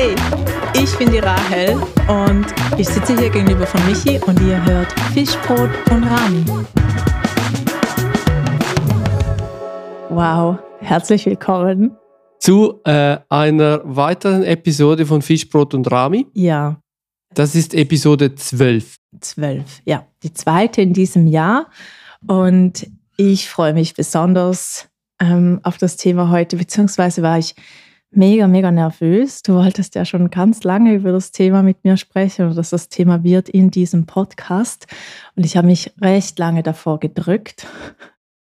Hey, ich bin die Rahel und ich sitze hier gegenüber von Michi und ihr hört Fischbrot und Rami. Wow, herzlich willkommen zu äh, einer weiteren Episode von Fischbrot und Rami. Ja. Das ist Episode 12. 12, ja. Die zweite in diesem Jahr. Und ich freue mich besonders ähm, auf das Thema heute, beziehungsweise war ich mega, mega nervös. Du wolltest ja schon ganz lange über das Thema mit mir sprechen oder dass das Thema wird in diesem Podcast. Und ich habe mich recht lange davor gedrückt.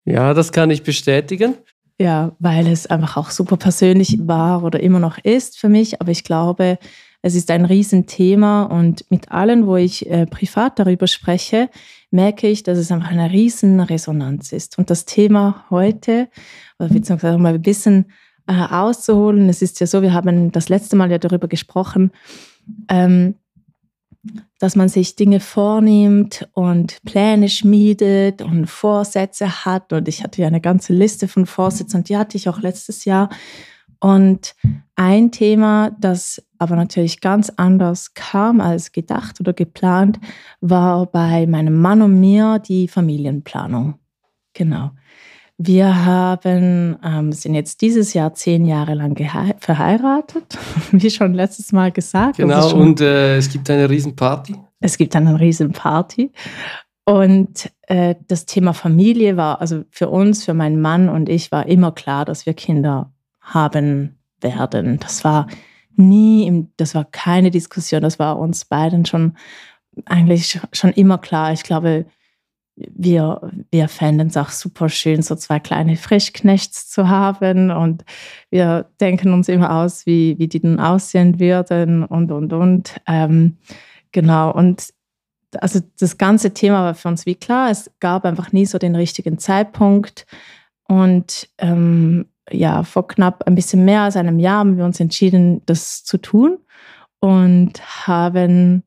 Ja, das kann ich bestätigen. Ja, weil es einfach auch super persönlich war oder immer noch ist für mich. Aber ich glaube, es ist ein Riesenthema und mit allen, wo ich äh, privat darüber spreche, merke ich, dass es einfach eine Riesenresonanz ist. Und das Thema heute, beziehungsweise mal ein bisschen äh, es ist ja so, wir haben das letzte Mal ja darüber gesprochen, ähm, dass man sich Dinge vornimmt und Pläne schmiedet und Vorsätze hat. Und ich hatte ja eine ganze Liste von Vorsätzen und die hatte ich auch letztes Jahr. Und ein Thema, das aber natürlich ganz anders kam als gedacht oder geplant, war bei meinem Mann und mir die Familienplanung. Genau. Wir haben, ähm, sind jetzt dieses Jahr zehn Jahre lang verheiratet, wie schon letztes Mal gesagt. Genau, und äh, es gibt eine Riesenparty. Es gibt eine Riesenparty. Und äh, das Thema Familie war, also für uns, für meinen Mann und ich, war immer klar, dass wir Kinder haben werden. Das war nie, im, das war keine Diskussion, das war uns beiden schon eigentlich schon immer klar. Ich glaube, wir, wir fänden es auch super schön, so zwei kleine Frischknechts zu haben. Und wir denken uns immer aus, wie, wie die dann aussehen würden und, und, und. Ähm, genau. Und also das ganze Thema war für uns wie klar. Es gab einfach nie so den richtigen Zeitpunkt. Und ähm, ja, vor knapp ein bisschen mehr als einem Jahr haben wir uns entschieden, das zu tun und haben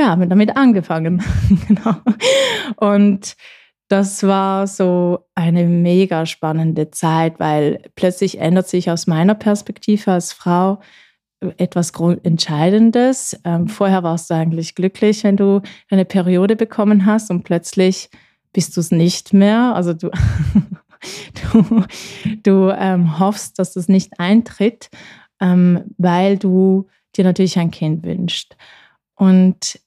ja, haben damit angefangen. genau. Und das war so eine mega spannende Zeit, weil plötzlich ändert sich aus meiner Perspektive als Frau etwas Entscheidendes. Ähm, vorher warst du eigentlich glücklich, wenn du eine Periode bekommen hast und plötzlich bist du es nicht mehr. Also du, du, du ähm, hoffst, dass das nicht eintritt, ähm, weil du dir natürlich ein Kind wünschst. Und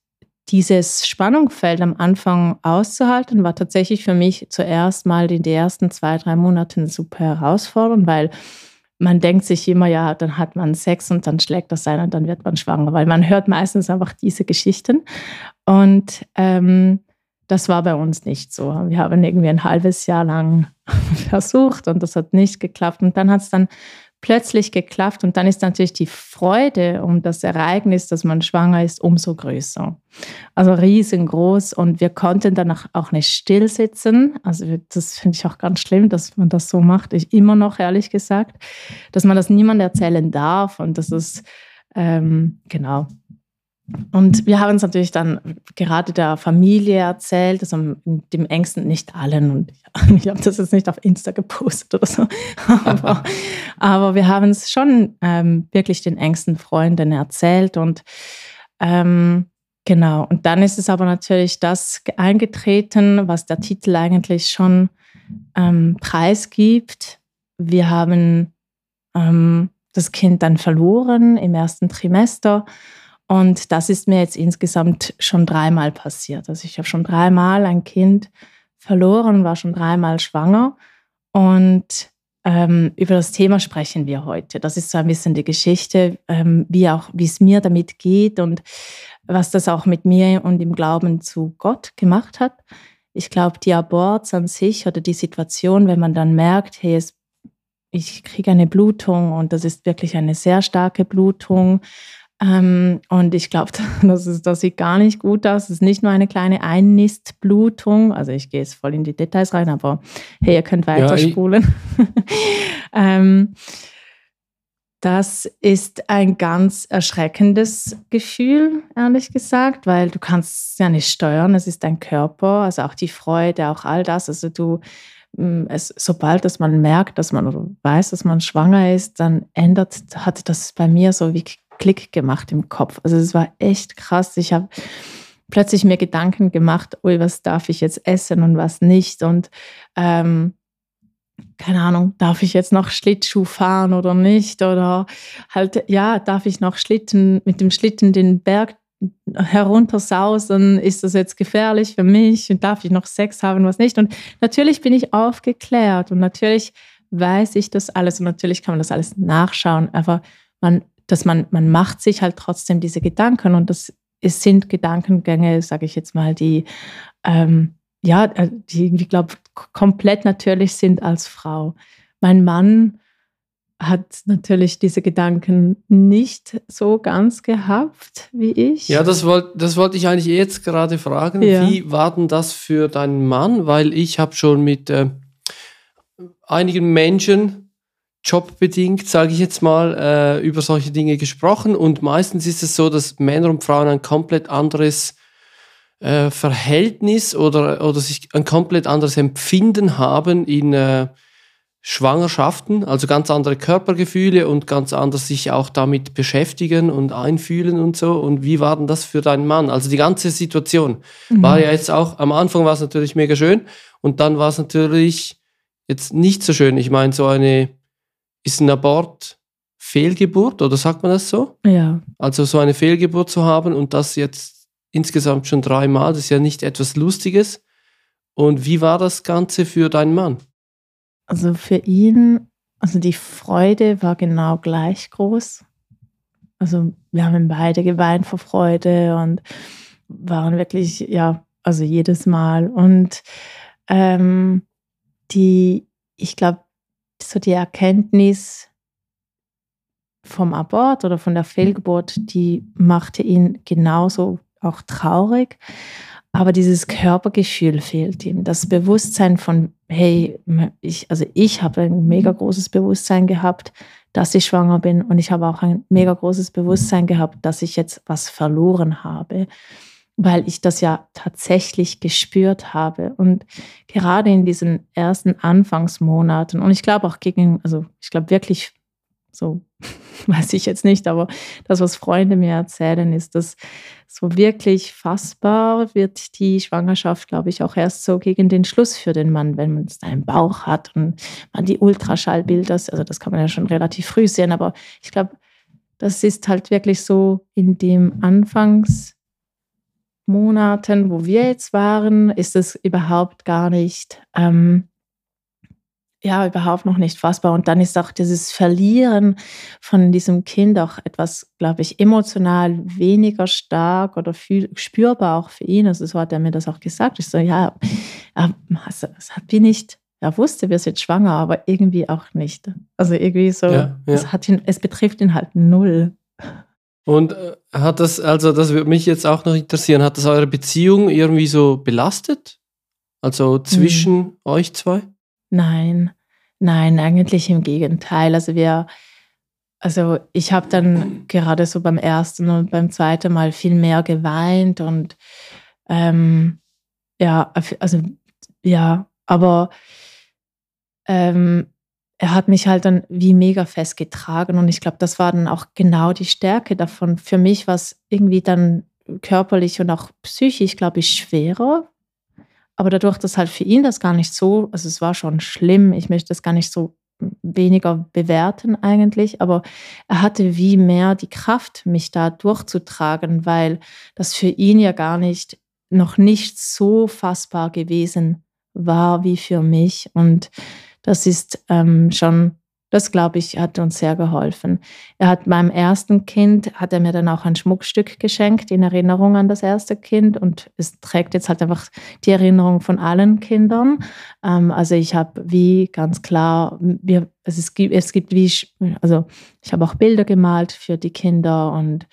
dieses Spannungsfeld am Anfang auszuhalten, war tatsächlich für mich zuerst mal in den ersten zwei, drei Monaten super herausfordernd, weil man denkt sich immer, ja, dann hat man Sex und dann schlägt das ein und dann wird man schwanger, weil man hört meistens einfach diese Geschichten. Und ähm, das war bei uns nicht so. Wir haben irgendwie ein halbes Jahr lang versucht und das hat nicht geklappt. Und dann hat es dann plötzlich geklappt und dann ist natürlich die Freude um das Ereignis, dass man schwanger ist, umso größer. Also riesengroß und wir konnten danach auch nicht still sitzen. Also das finde ich auch ganz schlimm, dass man das so macht. Ich immer noch, ehrlich gesagt, dass man das niemand erzählen darf und das ist, ähm, genau, und wir haben es natürlich dann gerade der Familie erzählt, also dem engsten, nicht allen. Und ich habe das jetzt nicht auf Insta gepostet oder so. Aber, aber wir haben es schon ähm, wirklich den engsten Freunden erzählt. Und ähm, genau, und dann ist es aber natürlich das eingetreten, was der Titel eigentlich schon ähm, preisgibt. Wir haben ähm, das Kind dann verloren im ersten Trimester. Und das ist mir jetzt insgesamt schon dreimal passiert. Also ich habe schon dreimal ein Kind verloren, war schon dreimal schwanger. Und ähm, über das Thema sprechen wir heute. Das ist so ein bisschen die Geschichte, ähm, wie auch, wie es mir damit geht und was das auch mit mir und im Glauben zu Gott gemacht hat. Ich glaube, die Aborts an sich oder die Situation, wenn man dann merkt, hey, es, ich kriege eine Blutung und das ist wirklich eine sehr starke Blutung ähm, und ich glaube, das, das sieht gar nicht gut aus. Es ist nicht nur eine kleine Einnistblutung. Also ich gehe jetzt voll in die Details rein, aber hey, ihr könnt weiterspulen. Ja, ähm, das ist ein ganz erschreckendes Gefühl, ehrlich gesagt, weil du kannst es ja nicht steuern. Es ist dein Körper, also auch die Freude, auch all das. Also du hm, es, sobald dass man merkt, dass man oder weiß, dass man schwanger ist, dann ändert, hat das bei mir so wie Klick gemacht im Kopf. Also es war echt krass. Ich habe plötzlich mir Gedanken gemacht, ui, was darf ich jetzt essen und was nicht. Und ähm, keine Ahnung, darf ich jetzt noch Schlittschuh fahren oder nicht? Oder halt, ja, darf ich noch Schlitten, mit dem Schlitten den Berg heruntersausen? Ist das jetzt gefährlich für mich? Und darf ich noch Sex haben, was nicht? Und natürlich bin ich aufgeklärt und natürlich weiß ich das alles und natürlich kann man das alles nachschauen, aber man, dass man, man macht sich halt trotzdem diese Gedanken und das es sind Gedankengänge, sage ich jetzt mal, die ähm, ja, äh, die irgendwie, glaube komplett natürlich sind als Frau. Mein Mann hat natürlich diese Gedanken nicht so ganz gehabt wie ich. Ja, das wollte das wollt ich eigentlich jetzt gerade fragen. Ja. Wie war denn das für deinen Mann? Weil ich habe schon mit äh, einigen Menschen jobbedingt, sage ich jetzt mal, äh, über solche Dinge gesprochen. Und meistens ist es so, dass Männer und Frauen ein komplett anderes äh, Verhältnis oder, oder sich ein komplett anderes Empfinden haben in äh, Schwangerschaften, also ganz andere Körpergefühle und ganz anders sich auch damit beschäftigen und einfühlen und so. Und wie war denn das für deinen Mann? Also die ganze Situation mhm. war ja jetzt auch, am Anfang war es natürlich mega schön und dann war es natürlich jetzt nicht so schön. Ich meine, so eine, ist ein Abort Fehlgeburt oder sagt man das so? Ja. Also so eine Fehlgeburt zu haben und das jetzt insgesamt schon dreimal, das ist ja nicht etwas Lustiges. Und wie war das Ganze für deinen Mann? Also für ihn, also die Freude war genau gleich groß. Also wir haben beide geweint vor Freude und waren wirklich, ja, also jedes Mal. Und ähm, die, ich glaube, so die Erkenntnis vom Abort oder von der Fehlgeburt, die machte ihn genauso auch traurig. Aber dieses Körpergefühl fehlt ihm. Das Bewusstsein von, hey, ich, also ich habe ein mega großes Bewusstsein gehabt, dass ich schwanger bin. Und ich habe auch ein mega großes Bewusstsein gehabt, dass ich jetzt was verloren habe, weil ich das ja tatsächlich gespürt habe. Und gerade in diesen ersten Anfangsmonaten, und ich glaube auch gegen, also ich glaube wirklich so weiß ich jetzt nicht, aber das, was Freunde mir erzählen, ist, dass so wirklich fassbar wird die Schwangerschaft, glaube ich, auch erst so gegen den Schluss für den Mann, wenn man einen Bauch hat und man die Ultraschallbilder, also das kann man ja schon relativ früh sehen, aber ich glaube, das ist halt wirklich so in dem Anfangsmonaten, wo wir jetzt waren, ist es überhaupt gar nicht ähm, ja überhaupt noch nicht fassbar. Und dann ist auch dieses Verlieren von diesem Kind auch etwas, glaube ich, emotional weniger stark oder fühl, spürbar auch für ihn. Also so hat er mir das auch gesagt. Ich so, ja, es hat wie nicht, er wusste, wir sind schwanger, aber irgendwie auch nicht. Also irgendwie so, ja, ja. Es, hat ihn, es betrifft ihn halt null. Und äh, hat das, also das würde mich jetzt auch noch interessieren, hat das eure Beziehung irgendwie so belastet? Also zwischen hm. euch zwei? Nein, nein, eigentlich im Gegenteil. Also wir, also ich habe dann gerade so beim ersten und beim zweiten Mal viel mehr geweint und ähm, ja, also ja, aber ähm, er hat mich halt dann wie mega fest getragen und ich glaube, das war dann auch genau die Stärke davon. Für mich war es irgendwie dann körperlich und auch psychisch, glaube ich, schwerer, aber dadurch, dass halt für ihn das gar nicht so, also es war schon schlimm, ich möchte das gar nicht so weniger bewerten eigentlich, aber er hatte wie mehr die Kraft, mich da durchzutragen, weil das für ihn ja gar nicht, noch nicht so fassbar gewesen war wie für mich. Und das ist ähm, schon das, glaube ich, hat uns sehr geholfen. Er hat meinem ersten Kind, hat er mir dann auch ein Schmuckstück geschenkt in Erinnerung an das erste Kind und es trägt jetzt halt einfach die Erinnerung von allen Kindern. Ähm, also ich habe wie ganz klar, wir, also es gibt, es gibt wie, also ich habe auch Bilder gemalt für die Kinder und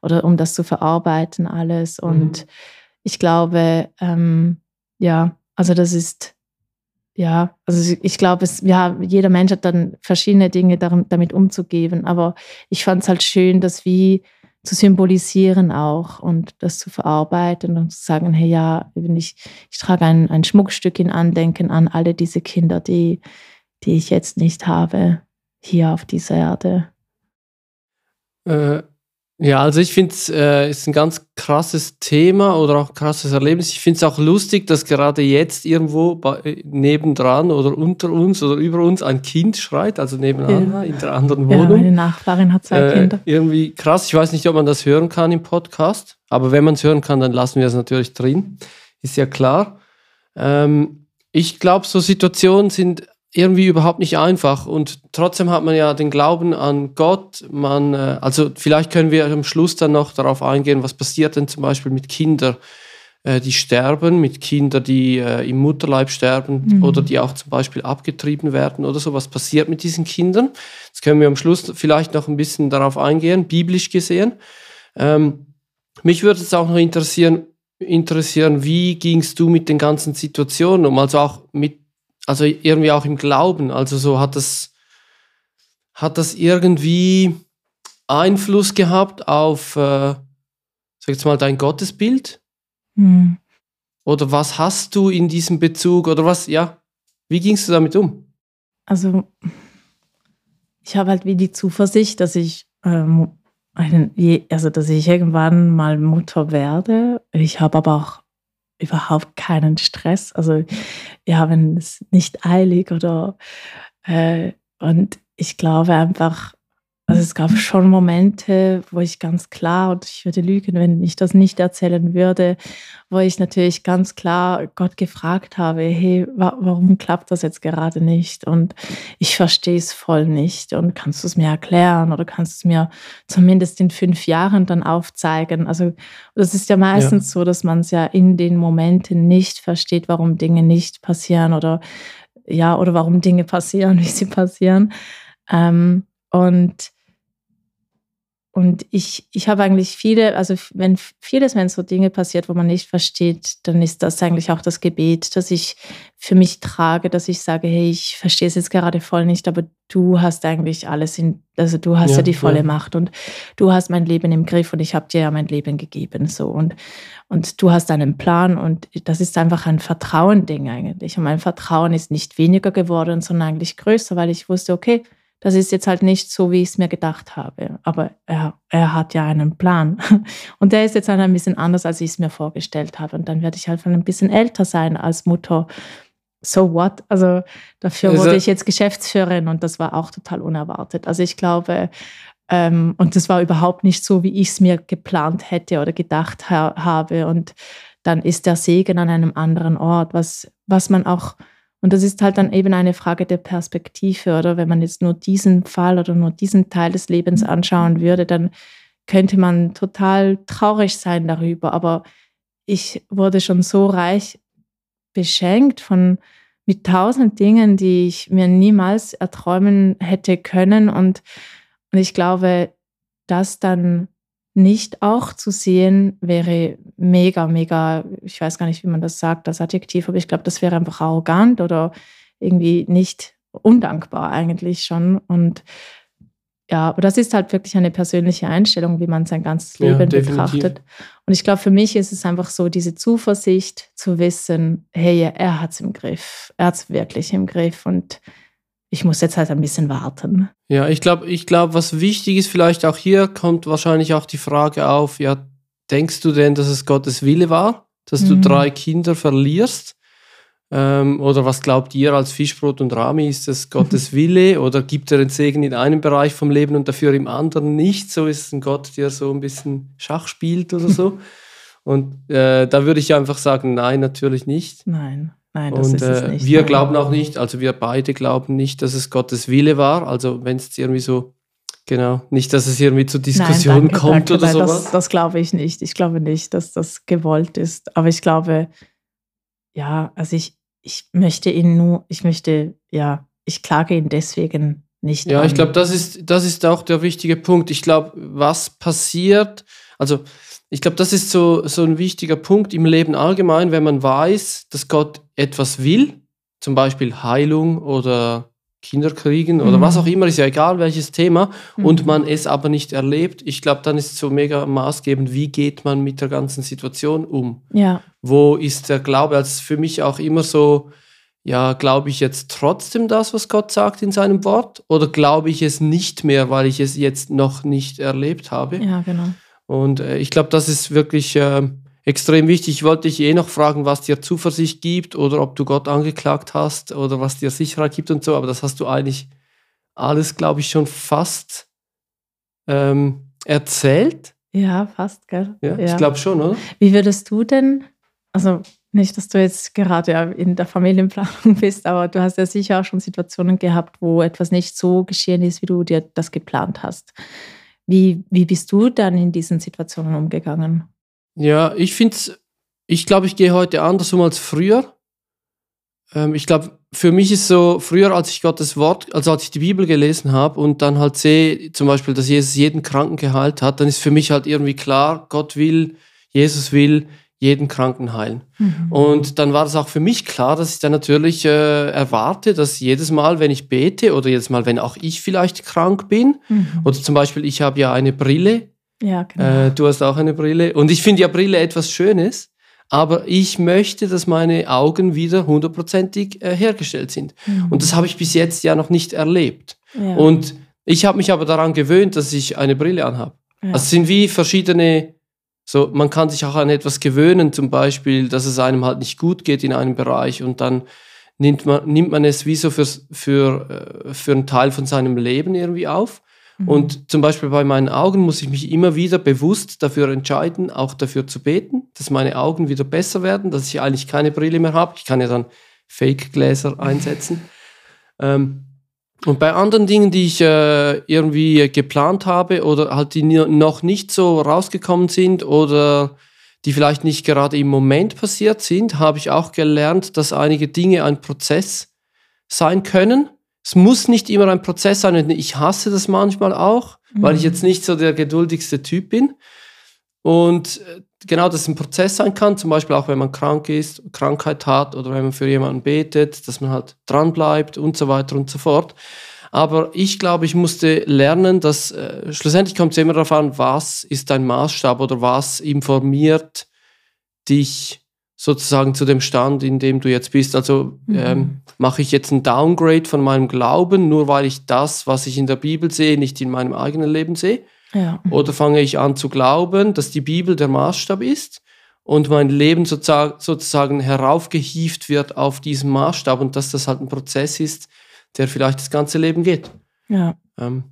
oder um das zu verarbeiten alles und mhm. ich glaube, ähm, ja, also das ist ja, also ich glaube, es, ja, jeder Mensch hat dann verschiedene Dinge damit umzugehen, aber ich fand es halt schön, das wie zu symbolisieren auch und das zu verarbeiten und zu sagen, hey ja, ich, ich trage ein, ein Schmuckstück in Andenken an alle diese Kinder, die, die ich jetzt nicht habe, hier auf dieser Erde. Äh, Ja, also ich finde es äh, ist ein ganz krasses Thema oder auch krasses Erlebnis. Ich finde es auch lustig, dass gerade jetzt irgendwo bei, nebendran oder unter uns oder über uns ein Kind schreit, also nebenan ja. in der anderen Wohnung. Ja, meine Nachbarin hat zwei äh, Kinder. Irgendwie krass. Ich weiß nicht, ob man das hören kann im Podcast, aber wenn man es hören kann, dann lassen wir es natürlich drin. Ist ja klar. Ähm, ich glaube, so Situationen sind irgendwie überhaupt nicht einfach. Und trotzdem hat man ja den Glauben an Gott. Man, äh, also vielleicht können wir am Schluss dann noch darauf eingehen, was passiert denn zum Beispiel mit Kindern, äh, die sterben, mit Kindern, die äh, im Mutterleib sterben mhm. oder die auch zum Beispiel abgetrieben werden oder so. Was passiert mit diesen Kindern? Das können wir am Schluss vielleicht noch ein bisschen darauf eingehen, biblisch gesehen. Ähm, mich würde es auch noch interessieren, interessieren, wie gingst du mit den ganzen Situationen um, also auch mit also irgendwie auch im Glauben. Also so hat das, hat das irgendwie Einfluss gehabt auf, äh, sag jetzt mal, dein Gottesbild? Hm. Oder was hast du in diesem Bezug? Oder was, ja, wie gingst du damit um? Also, ich habe halt wie die Zuversicht, dass ich, ähm, einen, also dass ich irgendwann mal Mutter werde. Ich habe aber auch überhaupt keinen Stress. Also wir haben es nicht eilig oder äh, und ich glaube einfach, also es gab schon Momente, wo ich ganz klar, und ich würde lügen, wenn ich das nicht erzählen würde, wo ich natürlich ganz klar Gott gefragt habe, hey, wa warum klappt das jetzt gerade nicht? Und ich verstehe es voll nicht. Und kannst du es mir erklären oder kannst du es mir zumindest in fünf Jahren dann aufzeigen? Also das ist ja meistens ja. so, dass man es ja in den Momenten nicht versteht, warum Dinge nicht passieren oder ja, oder warum Dinge passieren, wie sie passieren. Ähm, und und ich, ich habe eigentlich viele, also wenn vieles, wenn so Dinge passiert, wo man nicht versteht, dann ist das eigentlich auch das Gebet, das ich für mich trage, dass ich sage, hey, ich verstehe es jetzt gerade voll nicht, aber du hast eigentlich alles in, also du hast ja, ja die volle ja. Macht und du hast mein Leben im Griff und ich habe dir ja mein Leben gegeben, so und, und du hast einen Plan und das ist einfach ein Vertrauen-Ding eigentlich. Und mein Vertrauen ist nicht weniger geworden, sondern eigentlich größer, weil ich wusste, okay, das ist jetzt halt nicht so, wie ich es mir gedacht habe. Aber er, er hat ja einen Plan. Und der ist jetzt halt ein bisschen anders, als ich es mir vorgestellt habe. Und dann werde ich halt ein bisschen älter sein als Mutter. So what? Also dafür also, wurde ich jetzt Geschäftsführerin und das war auch total unerwartet. Also ich glaube, ähm, und das war überhaupt nicht so, wie ich es mir geplant hätte oder gedacht ha habe. Und dann ist der Segen an einem anderen Ort, was, was man auch und das ist halt dann eben eine Frage der Perspektive, oder wenn man jetzt nur diesen Fall oder nur diesen Teil des Lebens mhm. anschauen würde, dann könnte man total traurig sein darüber. Aber ich wurde schon so reich beschenkt von mit tausend Dingen, die ich mir niemals erträumen hätte können. Und, und ich glaube, das dann nicht auch zu sehen, wäre mega, mega, ich weiß gar nicht, wie man das sagt, das Adjektiv, aber ich glaube, das wäre einfach arrogant oder irgendwie nicht undankbar eigentlich schon. Und ja, aber das ist halt wirklich eine persönliche Einstellung, wie man sein ganzes Leben ja, betrachtet. Und ich glaube, für mich ist es einfach so, diese Zuversicht zu wissen, hey, er hat es im Griff, er hat es wirklich im Griff und ich muss jetzt halt ein bisschen warten. Ja, ich glaube, ich glaube, was wichtig ist, vielleicht auch hier kommt wahrscheinlich auch die Frage auf, ja, denkst du denn, dass es Gottes Wille war, dass mhm. du drei Kinder verlierst? Ähm, oder was glaubt ihr als Fischbrot und Rami? Ist das Gottes Wille oder gibt er den Segen in einem Bereich vom Leben und dafür im anderen nicht? So ist es ein Gott, der so ein bisschen Schach spielt oder so. und äh, da würde ich einfach sagen, nein, natürlich nicht. Nein. Nein, das und, ist es äh, nicht. Wir nein. glauben auch nicht, also wir beide glauben nicht, dass es Gottes Wille war. Also wenn es irgendwie so, genau, nicht, dass es irgendwie zu Diskussionen nein, danke, kommt danke, oder nein, sowas. Das, das glaube ich nicht. Ich glaube nicht, dass das gewollt ist. Aber ich glaube, ja, also ich, ich möchte ihn nur, ich möchte, ja, ich klage ihn deswegen nicht. Ja, an. ich glaube, das ist, das ist auch der wichtige Punkt. Ich glaube, was passiert, also ich glaube, das ist so, so ein wichtiger Punkt im Leben allgemein, wenn man weiß, dass Gott etwas will, zum Beispiel Heilung oder Kinder kriegen oder mhm. was auch immer, ist ja egal welches Thema, mhm. und man es aber nicht erlebt. Ich glaube, dann ist es so mega maßgebend, wie geht man mit der ganzen Situation um? Ja. Wo ist der Glaube? Also für mich auch immer so, ja, glaube ich jetzt trotzdem das, was Gott sagt in seinem Wort? Oder glaube ich es nicht mehr, weil ich es jetzt noch nicht erlebt habe? Ja, genau. Und äh, ich glaube, das ist wirklich äh, extrem wichtig. Ich wollte dich eh noch fragen, was dir Zuversicht gibt oder ob du Gott angeklagt hast oder was dir Sicherheit gibt und so, aber das hast du eigentlich alles, glaube ich, schon fast ähm, erzählt. Ja, fast, gell? Ja, ja. ich glaube schon, oder? Wie würdest du denn, also nicht, dass du jetzt gerade in der Familienplanung bist, aber du hast ja sicher auch schon Situationen gehabt, wo etwas nicht so geschehen ist, wie du dir das geplant hast. Wie, wie bist du dann in diesen Situationen umgegangen? Ja, ich finde ich glaube, ich gehe heute anders um als früher. Ähm, ich glaube, für mich ist so, früher, als ich Gottes Wort, also als ich die Bibel gelesen habe und dann halt sehe, zum Beispiel, dass Jesus jeden Kranken geheilt hat, dann ist für mich halt irgendwie klar, Gott will, Jesus will jeden Kranken heilen. Mhm. Und dann war es auch für mich klar, dass ich dann natürlich äh, erwarte, dass jedes Mal, wenn ich bete oder jedes Mal, wenn auch ich vielleicht krank bin, mhm. oder zum Beispiel, ich habe ja eine Brille, ja, genau. Äh, du hast auch eine Brille. Und ich finde ja Brille etwas Schönes, aber ich möchte, dass meine Augen wieder hundertprozentig äh, hergestellt sind. Mhm. Und das habe ich bis jetzt ja noch nicht erlebt. Ja. Und ich habe mich aber daran gewöhnt, dass ich eine Brille anhabe. Ja. Also es sind wie verschiedene, so man kann sich auch an etwas gewöhnen, zum Beispiel, dass es einem halt nicht gut geht in einem Bereich und dann nimmt man, nimmt man es wie so für, für, äh, für einen Teil von seinem Leben irgendwie auf. Mhm. Und zum Beispiel bei meinen Augen muss ich mich immer wieder bewusst dafür entscheiden, auch dafür zu beten, dass meine Augen wieder besser werden, dass ich eigentlich keine Brille mehr habe. Ich kann ja dann Fake-Gläser einsetzen. Ähm, und bei anderen Dingen, die ich äh, irgendwie geplant habe oder halt die noch nicht so rausgekommen sind oder die vielleicht nicht gerade im Moment passiert sind, habe ich auch gelernt, dass einige Dinge ein Prozess sein können es muss nicht immer ein Prozess sein. Ich hasse das manchmal auch, mhm. weil ich mhm. jetzt nicht so der geduldigste Typ bin. Und äh, genau, dass es ein Prozess sein kann, zum Beispiel auch wenn man krank ist, Krankheit hat oder wenn man für jemanden betet, dass man halt dranbleibt und so weiter und so fort. Aber ich glaube, ich musste lernen, dass äh, schlussendlich kommt es immer darauf an, was ist dein Maßstab oder was informiert dich sozusagen zu dem Stand, in dem du jetzt bist. Also mhm. ähm, mache ich jetzt ein Downgrade von meinem Glauben, nur weil ich das, was ich in der Bibel sehe, nicht in meinem eigenen Leben sehe? Ja. Oder fange ich an zu glauben, dass die Bibel der Maßstab ist und mein Leben sozusagen, sozusagen heraufgehieft wird auf diesen Maßstab und dass das halt ein Prozess ist, der vielleicht das ganze Leben geht. Ja. Ähm,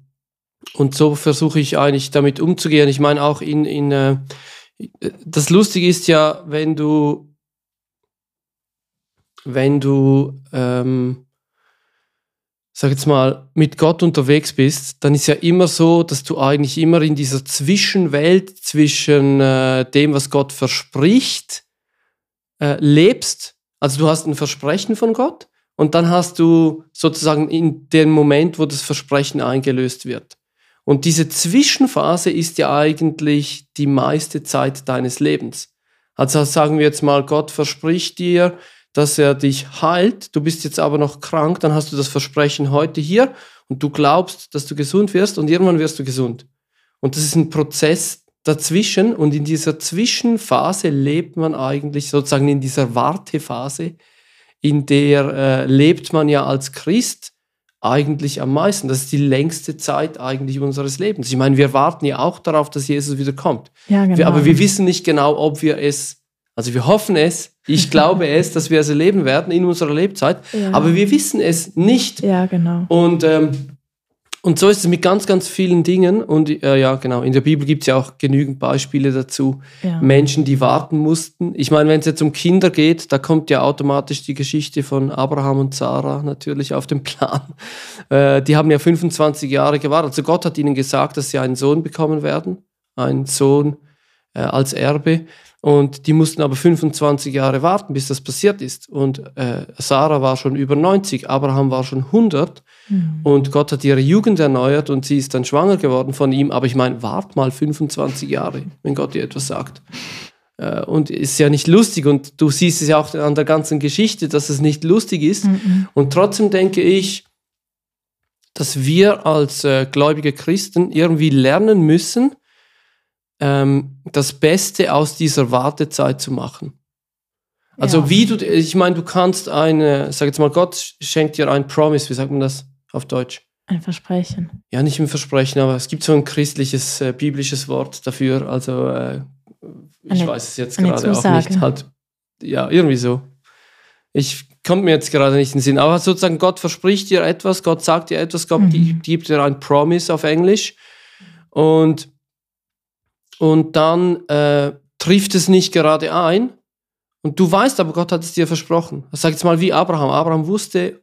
und so versuche ich eigentlich damit umzugehen. Ich meine auch in, in äh, das Lustige ist ja, wenn du wenn du, ähm, sag jetzt mal, mit Gott unterwegs bist, dann ist ja immer so, dass du eigentlich immer in dieser Zwischenwelt zwischen äh, dem, was Gott verspricht, äh, lebst. Also du hast ein Versprechen von Gott und dann hast du sozusagen in dem Moment, wo das Versprechen eingelöst wird. Und diese Zwischenphase ist ja eigentlich die meiste Zeit deines Lebens. Also sagen wir jetzt mal, Gott verspricht dir, dass er dich heilt. Du bist jetzt aber noch krank, dann hast du das Versprechen heute hier und du glaubst, dass du gesund wirst und irgendwann wirst du gesund. Und das ist ein Prozess dazwischen und in dieser Zwischenphase lebt man eigentlich sozusagen in dieser Wartephase, in der äh, lebt man ja als Christ eigentlich am meisten. Das ist die längste Zeit eigentlich unseres Lebens. Ich meine, wir warten ja auch darauf, dass Jesus wieder kommt. Ja, genau. wir, aber wir wissen nicht genau, ob wir es also wir hoffen es, ich glaube es, dass wir es erleben werden in unserer Lebzeit, ja. aber wir wissen es nicht. Ja, genau. Und, ähm, und so ist es mit ganz, ganz vielen Dingen. Und äh, ja, genau, in der Bibel gibt es ja auch genügend Beispiele dazu. Ja. Menschen, die warten mussten. Ich meine, wenn es jetzt um Kinder geht, da kommt ja automatisch die Geschichte von Abraham und Sarah natürlich auf den Plan. Äh, die haben ja 25 Jahre gewartet. Also Gott hat ihnen gesagt, dass sie einen Sohn bekommen werden. Einen Sohn äh, als Erbe. Und die mussten aber 25 Jahre warten, bis das passiert ist. Und äh, Sarah war schon über 90, Abraham war schon 100. Mhm. Und Gott hat ihre Jugend erneuert und sie ist dann schwanger geworden von ihm. Aber ich meine, wart mal 25 Jahre, wenn Gott dir etwas sagt. Äh, und ist ja nicht lustig. Und du siehst es ja auch an der ganzen Geschichte, dass es nicht lustig ist. Mhm. Und trotzdem denke ich, dass wir als äh, gläubige Christen irgendwie lernen müssen, ähm, das Beste aus dieser Wartezeit zu machen. Also Ja. wie du, ich meine, du kannst eine, sag jetzt mal, Gott schenkt dir ein Promise, wie sagt man das auf Deutsch? Ein Versprechen. Ja, nicht ein Versprechen, aber es gibt so ein christliches, äh, biblisches Wort dafür. Also äh, ich Eine- weiß es jetzt gerade auch nicht. Halt, ja, irgendwie so. Ich kommt mir jetzt gerade nicht in den Sinn. Aber sozusagen, Gott verspricht dir etwas, Gott sagt dir etwas, Gott Mhm. gibt dir ein Promise auf Englisch. Und, und dann äh, trifft es nicht gerade ein. Und du weißt aber, Gott hat es dir versprochen. Sag jetzt mal wie Abraham. Abraham wusste,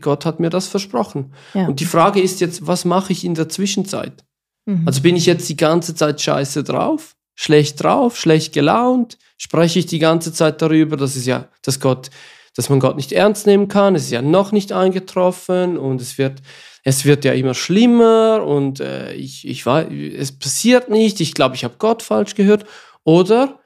Gott hat mir das versprochen. Ja. Und die Frage ist jetzt, was mache ich in der Zwischenzeit? Mhm. Also bin ich jetzt die ganze Zeit scheiße drauf, schlecht drauf, schlecht gelaunt? Spreche ich die ganze Zeit darüber, dass es ja, dass Gott, dass man Gott nicht ernst nehmen kann? Es ist ja noch nicht eingetroffen und es wird, es wird ja immer schlimmer und äh, ich, ich weiß, es passiert nicht. Ich glaube, ich habe Gott falsch gehört. Oder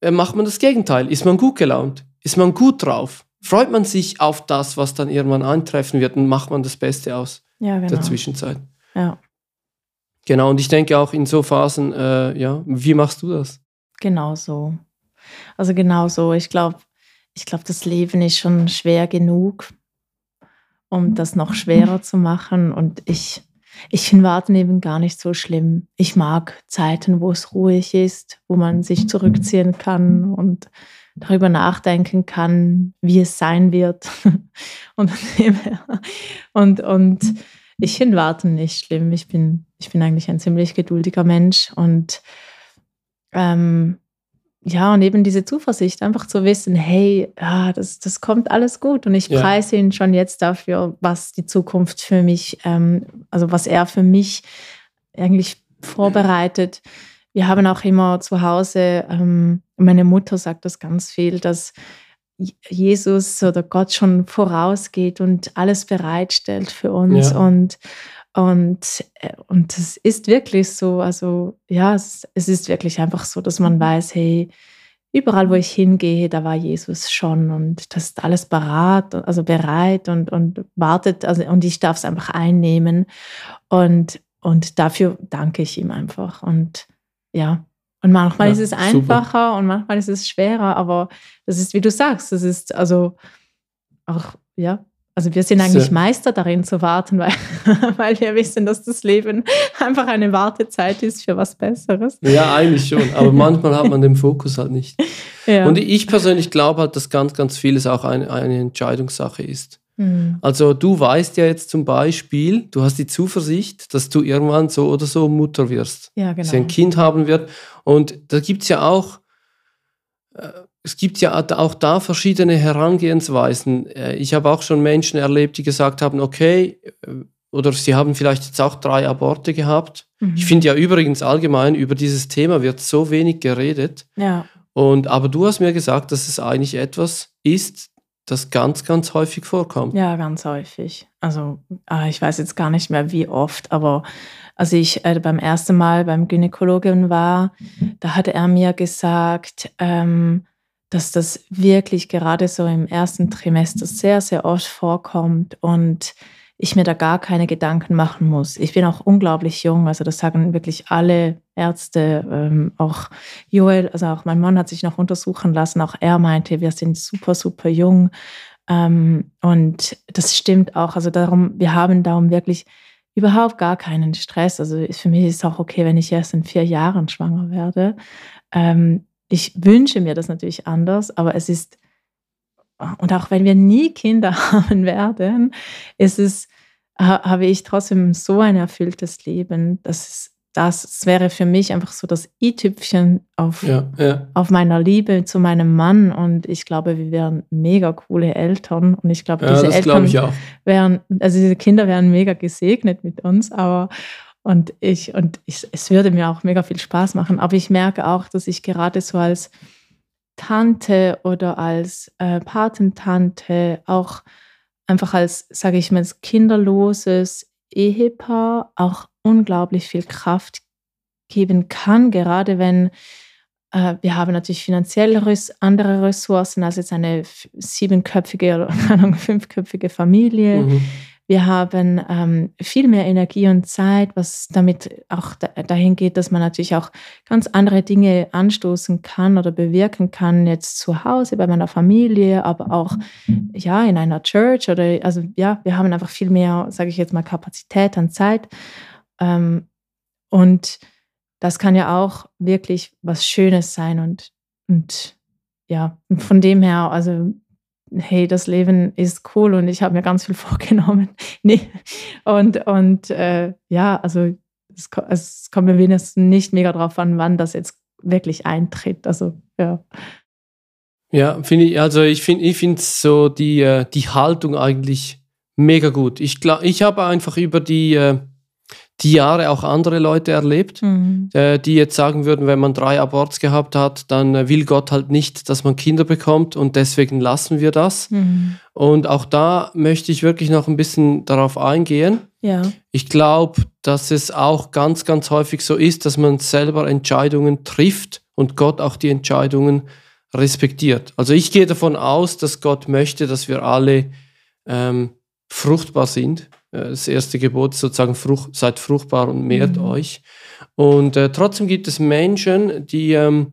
äh, macht man das Gegenteil? Ist man gut gelaunt? Ist man gut drauf? Freut man sich auf das, was dann irgendwann eintreffen wird und macht man das Beste aus ja, genau. der Zwischenzeit? Ja, Genau, und ich denke auch in so Phasen, äh, ja, wie machst du das? genau so. Also genau so. Ich glaube, ich glaube, das Leben ist schon schwer genug, um das noch schwerer zu machen. Und ich, ich finde Warten eben gar nicht so schlimm. Ich mag Zeiten, wo es ruhig ist, wo man sich zurückziehen kann und darüber nachdenken kann, wie es sein wird. und, und, und ich finde Warten nicht schlimm. Ich bin, ich bin eigentlich ein ziemlich geduldiger Mensch und ähm, ja, und eben diese Zuversicht, einfach zu wissen, hey, ja, das, das kommt alles gut. Und ich Ja. preise ihn schon jetzt dafür, was die Zukunft für mich, ähm, also was er für mich eigentlich vorbereitet. Wir haben auch immer zu Hause, ähm, meine Mutter sagt das ganz viel, dass Jesus oder Gott schon vorausgeht und alles bereitstellt für uns. Ja. Und, und, äh, und das ist wirklich so. Also ja, es, es ist wirklich einfach so, dass man weiß, hey, überall, wo ich hingehe, da war Jesus schon und das ist alles parat, also bereit und, und wartet, also und ich darf es einfach einnehmen. Und, und dafür danke ich ihm einfach. Und ja, und manchmal Ja, ist es super. einfacher und manchmal ist es schwerer, aber das ist, wie du sagst, das ist also auch, ja, also wir sind eigentlich Sehr- Meister darin zu warten, weil, weil wir wissen, dass das Leben einfach eine Wartezeit ist für was Besseres. Ja, eigentlich schon, aber manchmal hat man den Fokus halt nicht. Ja. Und ich persönlich glaube halt, dass ganz, ganz vieles auch eine, eine Entscheidungssache ist. Hm. Also du weißt ja jetzt zum Beispiel, du hast die Zuversicht, dass du irgendwann so oder so Mutter wirst. ja, dass sie ein genau. Kind haben wird. Und da gibt es ja auch, äh, es gibt ja auch da verschiedene Herangehensweisen. Äh, ich habe auch schon Menschen erlebt, die gesagt haben, okay, äh, oder sie haben vielleicht jetzt auch drei Aborte gehabt. Mhm. Ich finde ja übrigens allgemein, über dieses Thema wird so wenig geredet. Ja, Und, aber du hast mir gesagt, dass es eigentlich etwas ist, das ganz, ganz häufig vorkommt. ja, ganz häufig. Also ah, ich weiß jetzt gar nicht mehr, wie oft, aber als ich äh, beim ersten Mal beim Gynäkologen war, da hat er mir gesagt, ähm, dass das wirklich gerade so im ersten Trimester sehr, sehr oft vorkommt und ich mir da gar keine Gedanken machen muss. Ich bin auch unglaublich jung, also das sagen wirklich alle Ärzte, ähm, auch Joel, also auch mein Mann hat sich noch untersuchen lassen, auch er meinte, wir sind super, super jung. Ähm, und das stimmt auch, also darum, wir haben darum wirklich überhaupt gar keinen Stress. Also für mich ist es auch okay, wenn ich erst in vier Jahren schwanger werde. Ähm, ich wünsche mir das natürlich anders, aber es ist, und auch wenn wir nie Kinder haben werden, ist es, ha, habe ich trotzdem so ein erfülltes Leben, dass es, das, wäre für mich einfach so das i-Tüpfchen auf, Ja, ja. auf meiner Liebe zu meinem Mann und ich glaube, wir wären mega coole Eltern und ich glaube, ja diese Eltern auch. wären, also diese Kinder wären mega gesegnet mit uns, aber und ich, und ich, es würde mir auch mega viel Spaß machen. Aber ich merke auch, dass ich gerade so als Tante oder als äh, Patentante, auch einfach als, sage ich mal, kinderloses Ehepaar auch unglaublich viel Kraft geben kann, gerade wenn äh, wir haben natürlich finanziell andere Ressourcen als jetzt eine siebenköpfige oder keine Ahnung, fünfköpfige Familie. Mhm. Wir haben ähm, viel mehr Energie und Zeit, was damit auch dahin geht, dass man natürlich auch ganz andere Dinge anstoßen kann oder bewirken kann, jetzt zu Hause bei meiner Familie, aber auch ja in einer Church oder also ja, wir haben einfach viel mehr, sage ich jetzt mal, Kapazität an Zeit. Ähm, und das kann ja auch wirklich was Schönes sein und, und ja, von dem her, also hey, das Leben ist cool und ich habe mir ganz viel vorgenommen. nee. Und, und äh, ja, also es, es kommt mir wenigstens nicht mega drauf an, wann das jetzt wirklich eintritt. Also ja. Ja, finde ich, also ich finde ich finde so die, äh, die Haltung eigentlich mega gut. Ich, ich habe einfach über die, äh, die Jahre auch andere Leute erlebt, mhm. äh, die jetzt sagen würden, wenn man drei Aborts gehabt hat, dann äh, will Gott halt nicht, dass man Kinder bekommt und deswegen lassen wir das. Mhm. Und auch da möchte ich wirklich noch ein bisschen darauf eingehen. Ja. Ich glaube, dass es auch ganz, ganz häufig so ist, dass man selber Entscheidungen trifft und Gott auch die Entscheidungen respektiert. Also ich gehe davon aus, dass Gott möchte, dass wir alle ähm, fruchtbar sind das erste Gebot sozusagen, frucht, seid fruchtbar und mehrt mhm. euch. Und äh, trotzdem gibt es Menschen, die ähm,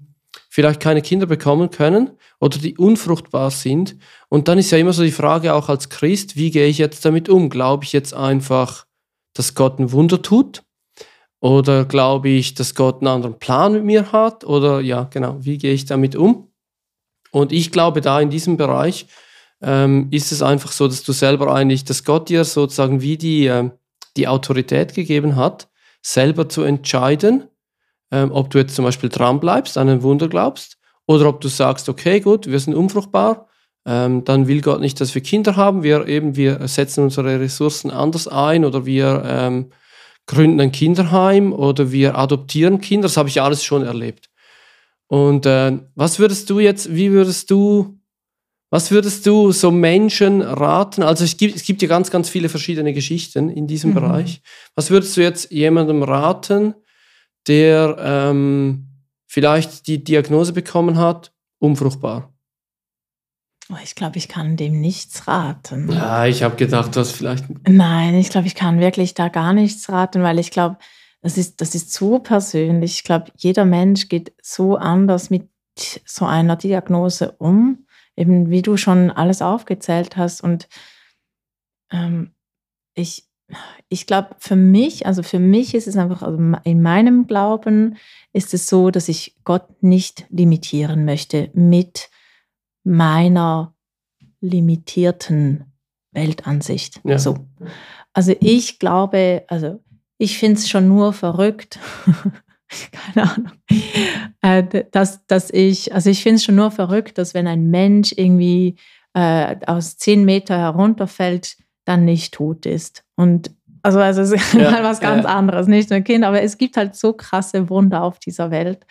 vielleicht keine Kinder bekommen können oder die unfruchtbar sind. Und dann ist ja immer so die Frage auch als Christ, wie gehe ich jetzt damit um? Glaube ich jetzt einfach, dass Gott ein Wunder tut? Oder glaube ich, dass Gott einen anderen Plan mit mir hat? Oder ja, genau, wie gehe ich damit um? Und ich glaube da in diesem Bereich, ähm, ist es einfach so, dass du selber eigentlich, dass Gott dir sozusagen wie die, äh, die Autorität gegeben hat, selber zu entscheiden, ähm, ob du jetzt zum Beispiel dran bleibst, an ein Wunder glaubst, oder ob du sagst, okay, gut, wir sind unfruchtbar, ähm, dann will Gott nicht, dass wir Kinder haben, wir eben, wir setzen unsere Ressourcen anders ein oder wir ähm, gründen ein Kinderheim oder wir adoptieren Kinder, das habe ich alles schon erlebt. Und äh, was würdest du jetzt, wie würdest du was würdest du so Menschen raten? Also es gibt, es gibt ja ganz, ganz viele verschiedene Geschichten in diesem mhm. Bereich. Was würdest du jetzt jemandem raten, der ähm, vielleicht die Diagnose bekommen hat, unfruchtbar? Oh, ich glaube, ich kann dem nichts raten. Ja, ich habe gedacht, du hast vielleicht. Nein, ich glaube, ich kann wirklich da gar nichts raten, weil ich glaube, das ist, das ist so persönlich. Ich glaube, jeder Mensch geht so anders mit so einer Diagnose um eben wie du schon alles aufgezählt hast. Und ähm, ich, ich glaube, für mich, also für mich ist es einfach, also in meinem Glauben ist es so, dass ich Gott nicht limitieren möchte mit meiner limitierten Weltansicht. Ja. So. Also ich glaube, also ich finde es schon nur verrückt, keine Ahnung, äh, dass, dass ich, also ich finde es schon nur verrückt, dass wenn ein Mensch irgendwie äh, aus zehn Meter herunterfällt, dann nicht tot ist. Und also, also es ist ja, was ganz ja. anderes, nicht nur ein Kind, aber es gibt halt so krasse Wunder auf dieser Welt.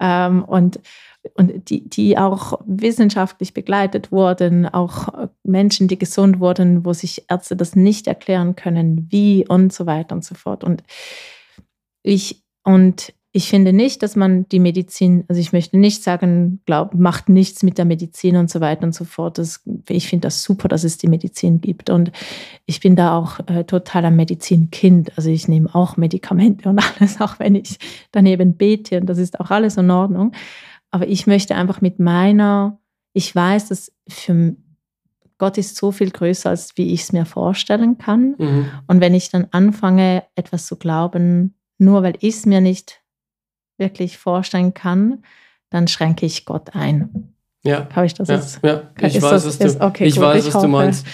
Ähm, und und die, die auch wissenschaftlich begleitet wurden, auch Menschen, die gesund wurden, wo sich Ärzte das nicht erklären können, wie und so weiter und so fort. Und ich, und ich finde nicht, dass man die Medizin, also ich möchte nicht sagen, glaub, macht nichts mit der Medizin und so weiter und so fort. Das, ich finde das super, dass es die Medizin gibt. Und ich bin da auch äh, total ein Medizinkind. Also ich nehme auch Medikamente und alles, auch wenn ich daneben bete. Und das ist auch alles in Ordnung. Aber ich möchte einfach mit meiner, ich weiß, dass für Gott ist so viel größer, als wie ich es mir vorstellen kann. Mhm. Und wenn ich dann anfange, etwas zu glauben, nur weil ich es mir nicht wirklich vorstellen kann, dann schränke ich Gott ein. Ja. Habe ich das ja, jetzt? Ja, ich weiß, das, was, du, ist, okay, ich weiß, ich was du meinst.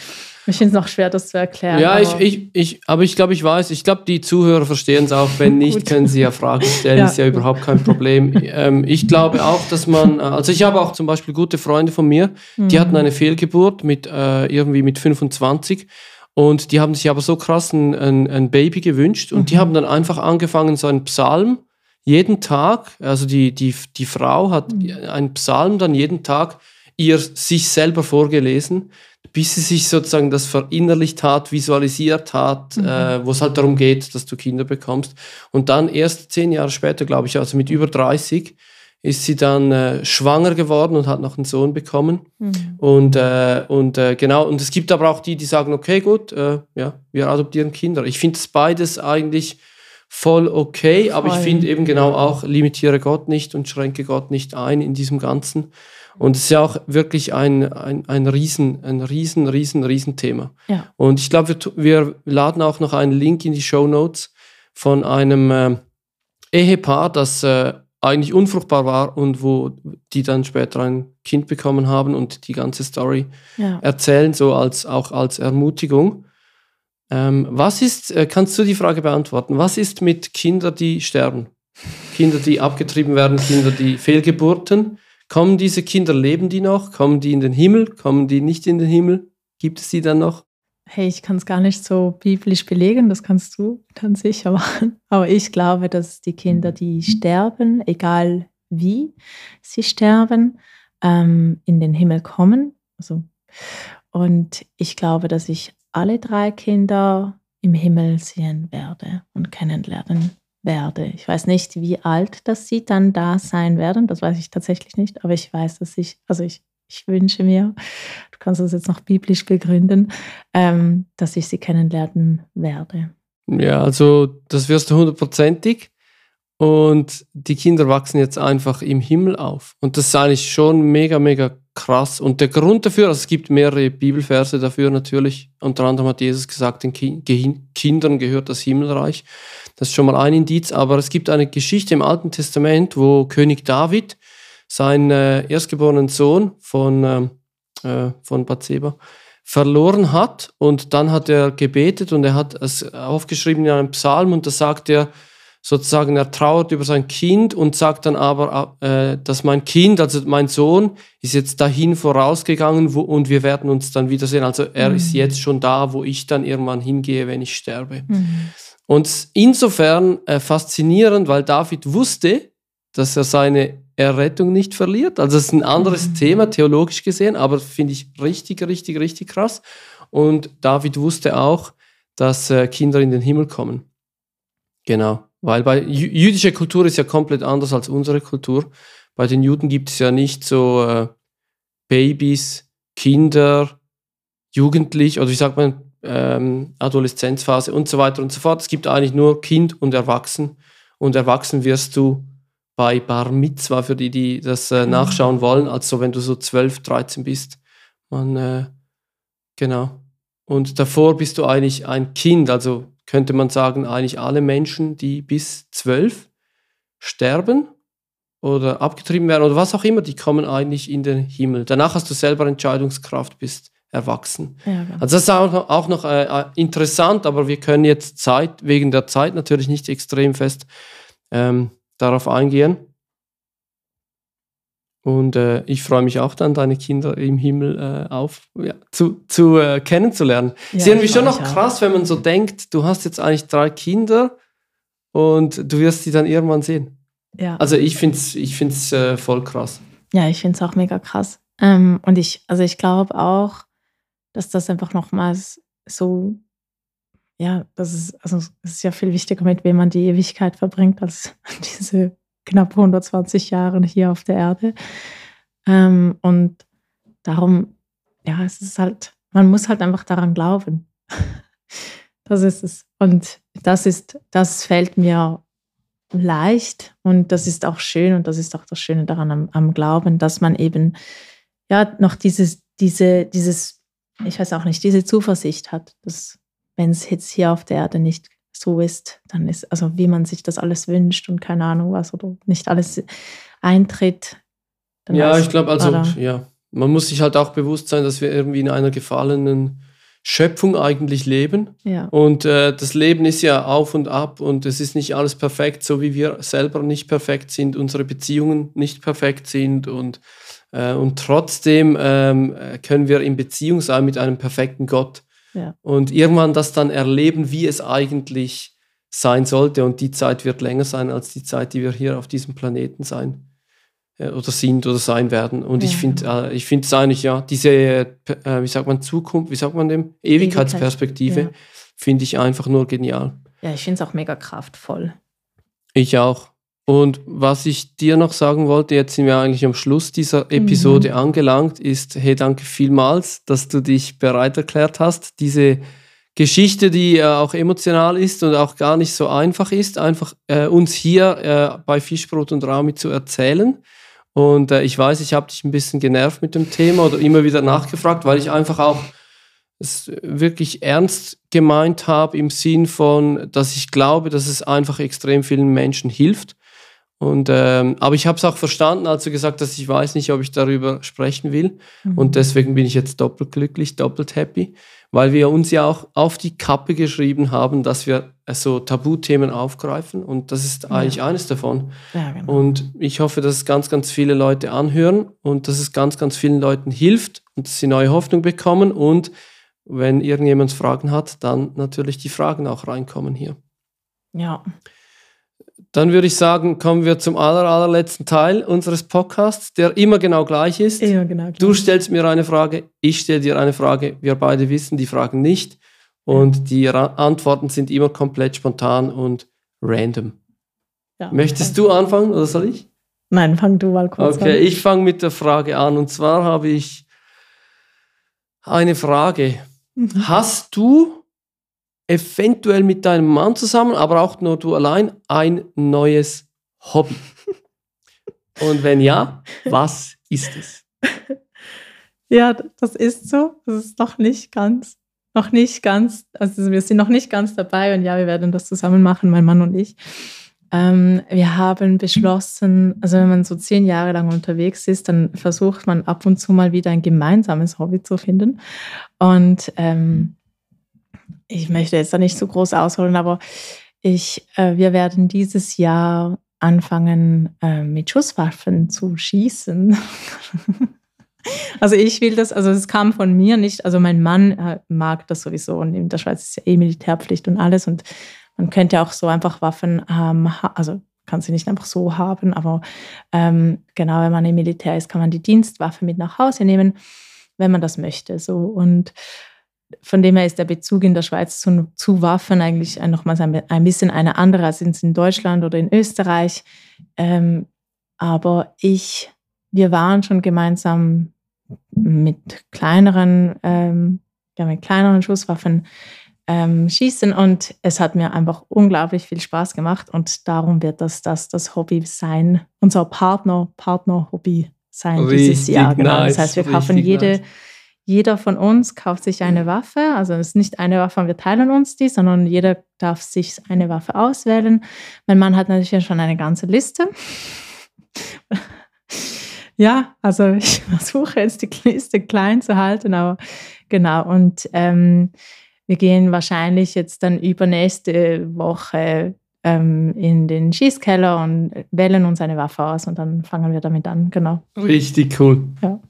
Ich finde es noch schwer, das zu erklären. Ja, aber ich, ich, ich, aber ich glaube, ich weiß. Ich glaube, die Zuhörer verstehen es auch. Wenn nicht, können sie ja Fragen stellen. ja. Ist ja überhaupt kein Problem. ähm, ich glaube auch, dass man, äh, also ich habe auch zum Beispiel gute Freunde von mir, die mhm. hatten eine Fehlgeburt mit äh, irgendwie mit 25 und die haben sich aber so krass ein, ein, ein Baby gewünscht und mhm. die haben dann einfach angefangen, so einen Psalm jeden Tag, also die, die, die Frau hat mhm. einen Psalm dann jeden Tag ihr sich selber vorgelesen, bis sie sich sozusagen das verinnerlicht hat, visualisiert hat, mhm. äh, wo es halt darum geht, dass du Kinder bekommst. Und dann erst zehn Jahre später, glaube ich, also mit über 30, ist sie dann äh, schwanger geworden und hat noch einen Sohn bekommen. Mhm. Und, äh, und äh, genau, und es gibt aber auch die, die sagen, okay, gut, äh, ja, wir adoptieren Kinder. Ich finde es beides eigentlich voll okay, voll. aber ich finde eben genau auch, limitiere Gott nicht und schränke Gott nicht ein in diesem Ganzen. Und es ist ja auch wirklich ein, ein, ein riesen, ein riesen, riesen, riesen Thema. Ja. Und ich glaube, wir, wir laden auch noch einen Link in die Show Notes von einem äh, Ehepaar, das äh, eigentlich unfruchtbar war und wo die dann später ein Kind bekommen haben und die ganze Story ja. erzählen, so als auch als Ermutigung. Ähm, was ist, äh, kannst du die Frage beantworten? Was ist mit Kindern, die sterben? Kinder, die abgetrieben werden, Kinder, die Fehlgeburten? Kommen diese Kinder, leben die noch? Kommen die in den Himmel? Kommen die nicht in den Himmel? Gibt es die dann noch? Hey, ich kann es gar nicht so biblisch belegen, das kannst du dann sicher machen. Aber ich glaube, dass die Kinder, die sterben, egal wie sie sterben, ähm, in den Himmel kommen. Also, und ich glaube, dass ich alle drei Kinder im Himmel sehen werde und kennenlernen werde. Ich weiß nicht, wie alt dass sie dann da sein werden, das weiß ich tatsächlich nicht, aber ich weiß, dass ich, also ich, ich wünsche mir, du kannst das jetzt noch biblisch begründen, ähm, dass ich sie kennenlernen werde. Ja, also das wirst du hundertprozentig. Und die Kinder wachsen jetzt einfach im Himmel auf. Und das ist eigentlich schon mega, mega krass. Und der Grund dafür, also es gibt mehrere Bibelverse dafür natürlich. Unter anderem hat Jesus gesagt, den Kindern gehört das Himmelreich. Das ist schon mal ein Indiz. Aber es gibt eine Geschichte im Alten Testament, wo König David seinen äh, erstgeborenen Sohn von, ähm, äh, von Bathseba verloren hat. Und dann hat er gebetet und er hat es aufgeschrieben in einem Psalm und da sagt er, sozusagen, er trauert über sein Kind und sagt dann aber, äh, dass mein Kind, also mein Sohn, ist jetzt dahin vorausgegangen wo, und wir werden uns dann wiedersehen. Also er mhm. ist jetzt schon da, wo ich dann irgendwann hingehe, wenn ich sterbe. Mhm. Und insofern äh, faszinierend, weil David wusste, dass er seine Errettung nicht verliert. Also es ist ein anderes mhm. Thema, theologisch gesehen, aber finde ich richtig, richtig, richtig krass. Und David wusste auch, dass äh, Kinder in den Himmel kommen. Genau. Weil bei jüdischer Kultur ist ja komplett anders als unsere Kultur. Bei den Juden gibt es ja nicht so äh, Babys, Kinder, Jugendlich oder wie sagt man, ähm, Adoleszenzphase und so weiter und so fort. Es gibt eigentlich nur Kind und Erwachsen. Und erwachsen wirst du bei Bar Mitzwa, für die, die das äh, mhm. nachschauen wollen, also wenn du so 12, 13 bist. Man, äh, genau. Und davor bist du eigentlich ein Kind, also könnte man sagen, eigentlich alle Menschen, die bis zwölf sterben oder abgetrieben werden oder was auch immer, die kommen eigentlich in den Himmel. Danach hast du selber Entscheidungskraft, bist erwachsen. Ja, genau. also das ist auch, auch noch äh, äh, interessant, aber wir können jetzt Zeit, wegen der Zeit natürlich nicht extrem fest ähm, darauf eingehen. Und äh, ich freue mich auch dann, deine Kinder im Himmel äh, auf, ja, zu, zu äh, kennenzulernen. Ja, ist irgendwie schon noch krass, auch. wenn man so denkt, du hast jetzt eigentlich drei Kinder und du wirst sie dann irgendwann sehen. Ja. Also ich finde es ich find's, äh, voll krass. Ja, ich finde es auch mega krass. Ähm, und ich, also ich glaube auch, dass das einfach nochmals so, ja, das ist, also es ist ja viel wichtiger, mit wem man die Ewigkeit verbringt, als diese knapp 120 Jahren hier auf der Erde. Ähm, und darum, ja, es ist halt, man muss halt einfach daran glauben. das ist es. Und das ist, das fällt mir leicht und das ist auch schön und das ist auch das Schöne daran am, am Glauben, dass man eben ja noch dieses, diese, dieses, ich weiß auch nicht, diese Zuversicht hat, dass wenn es jetzt hier auf der Erde nicht so ist, dann ist, also wie man sich das alles wünscht und keine Ahnung was oder nicht alles eintritt. Ja, ich glaube, also, ja, man muss sich halt auch bewusst sein, dass wir irgendwie in einer gefallenen Schöpfung eigentlich leben. Ja. Und äh, das Leben ist ja auf und ab und es ist nicht alles perfekt, so wie wir selber nicht perfekt sind, unsere Beziehungen nicht perfekt sind und, äh, und trotzdem ähm, können wir in Beziehung sein mit einem perfekten Gott. Ja. Und irgendwann das dann erleben, wie es eigentlich sein sollte. Und die Zeit wird länger sein als die Zeit, die wir hier auf diesem Planeten sein äh, oder sind oder sein werden. Und ja. ich finde äh, ich finde es eigentlich, ja, diese, äh, wie sagt man, Zukunft, wie sagt man dem, Ewigkeitsperspektive, ja. finde ich einfach nur genial. Ja, ich finde es auch mega kraftvoll. Ich auch. Und was ich dir noch sagen wollte, jetzt sind wir eigentlich am Schluss dieser Episode mhm. angelangt, ist, hey, danke vielmals, dass du dich bereit erklärt hast, diese Geschichte, die äh, auch emotional ist und auch gar nicht so einfach ist, einfach äh, uns hier äh, bei Fischbrot und Rami zu erzählen. Und äh, ich weiß, ich habe dich ein bisschen genervt mit dem Thema oder immer wieder nachgefragt, weil ich einfach auch es wirklich ernst gemeint habe im Sinn von, dass ich glaube, dass es einfach extrem vielen Menschen hilft und, ähm, aber ich habe es auch verstanden, als du gesagt hast, ich weiß nicht, ob ich darüber sprechen will. Mhm. Und deswegen bin ich jetzt doppelt glücklich, doppelt happy, weil wir uns ja auch auf die Kappe geschrieben haben, dass wir so Tabuthemen aufgreifen. Und das ist eigentlich ja. eines davon. Ja, genau. Und ich hoffe, dass es ganz, ganz viele Leute anhören und dass es ganz, ganz vielen Leuten hilft und dass sie neue Hoffnung bekommen. Und wenn irgendjemand Fragen hat, dann natürlich die Fragen auch reinkommen hier. Ja. Dann würde ich sagen, kommen wir zum aller, allerletzten Teil unseres Podcasts, der immer genau gleich ist. Immer genau gleich. Du stellst mir eine Frage, ich stelle dir eine Frage. Wir beide wissen die Fragen nicht. Und die Ra Antworten sind immer komplett spontan und random. Ja, Möchtest du anfangen oder soll ich? Nein, fang du mal kurz okay, an. Okay, ich fange mit der Frage an. Und zwar habe ich eine Frage. Mhm. Hast du eventuell mit deinem Mann zusammen, aber auch nur du allein, ein neues Hobby? Und wenn ja, was ist es? Ja, das ist so. Das ist noch nicht ganz, noch nicht ganz, also wir sind noch nicht ganz dabei und ja, wir werden das zusammen machen, mein Mann und ich. Ähm, wir haben beschlossen, also wenn man so zehn Jahre lang unterwegs ist, dann versucht man ab und zu mal wieder ein gemeinsames Hobby zu finden. Und ähm, ich möchte jetzt da nicht so groß ausholen, aber ich, äh, wir werden dieses Jahr anfangen, äh, mit Schusswaffen zu schießen. also ich will das, also es kam von mir nicht, also mein Mann äh, mag das sowieso und in der Schweiz ist ja eh Militärpflicht und alles und man könnte auch so einfach Waffen haben, also kann sie nicht einfach so haben, aber ähm, genau, wenn man im Militär ist, kann man die Dienstwaffe mit nach Hause nehmen, wenn man das möchte. So und von dem her ist der Bezug in der Schweiz zu, zu Waffen eigentlich nochmals ein, ein bisschen eine andere als in Deutschland oder in Österreich. Ähm, aber ich, wir waren schon gemeinsam mit kleineren, ähm, ja, mit kleineren Schusswaffen ähm, schießen und es hat mir einfach unglaublich viel Spaß gemacht und darum wird das das, das Hobby sein, unser Partner, Partner-Hobby sein richtig dieses Jahr. Genau. Nice, das heißt, wir kaufen jede nice jeder von uns kauft sich eine Waffe. Also es ist nicht eine Waffe und wir teilen uns die, sondern jeder darf sich eine Waffe auswählen. Mein Mann hat natürlich schon eine ganze Liste. ja, also ich versuche jetzt die Liste klein zu halten, aber genau. Und ähm, wir gehen wahrscheinlich jetzt dann übernächste Woche ähm, in den Schießkeller und wählen uns eine Waffe aus und dann fangen wir damit an, genau. Richtig cool. Ja.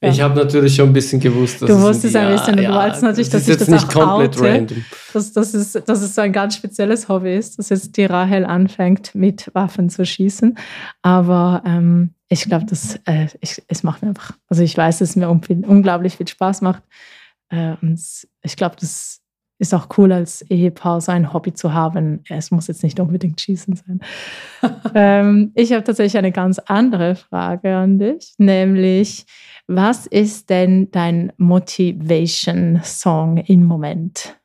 Ich habe natürlich schon ein bisschen gewusst, dass Du wusstest ein bisschen, ja, du wolltest natürlich, dass ich das nicht auch komplett oute, random. Dass, dass, es, dass es so ein ganz spezielles Hobby ist, dass jetzt die Rahel anfängt, mit Waffen zu schießen. Aber ähm, ich glaube, äh, es macht mir einfach, also ich weiß, dass es mir unglaublich viel Spaß macht. Äh, und ich glaube, das ist auch cool, als Ehepaar so ein Hobby zu haben. Es muss jetzt nicht unbedingt Schießen sein. ähm, ich habe tatsächlich eine ganz andere Frage an dich, nämlich, was ist denn dein Motivation-Song im Moment?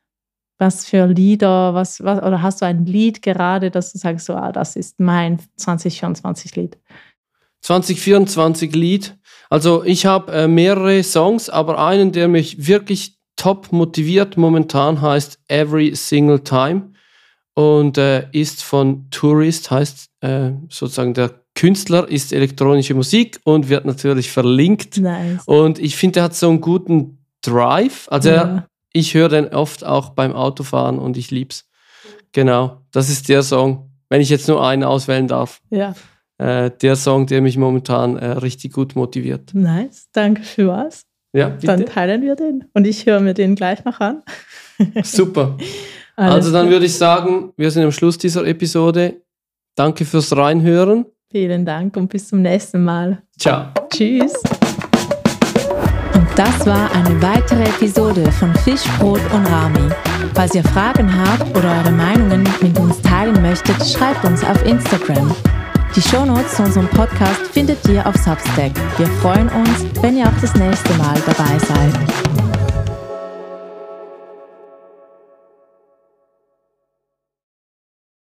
Was für Lieder, was, was, oder hast du ein Lied gerade, dass du sagst, so, ah, das ist mein 2024-Lied? 2024-Lied. Also ich habe äh, mehrere Songs, aber einen, der mich wirklich top motiviert momentan heißt Every Single Time und äh, ist von Tourist, heißt äh, sozusagen der Künstler ist elektronische Musik und wird natürlich verlinkt. Nice. Und ich finde, er hat so einen guten Drive. Also ja. ich höre den oft auch beim Autofahren und ich lieb's. Genau, das ist der Song, wenn ich jetzt nur einen auswählen darf. Ja. Äh, der Song, der mich momentan äh, richtig gut motiviert. Nice, danke für was. Ja, bitte. Dann teilen wir den und ich höre mir den gleich noch an. Super. also dann würde ich sagen, wir sind am Schluss dieser Episode. Danke fürs Reinhören. Vielen Dank und bis zum nächsten Mal. Ciao. Tschüss. Das war eine weitere Episode von Fisch, Brot und Rami. Falls ihr Fragen habt oder eure Meinungen mit uns teilen möchtet, schreibt uns auf Instagram. Die Shownotes zu unserem Podcast findet ihr auf Substack. Wir freuen uns, wenn ihr auch das nächste Mal dabei seid.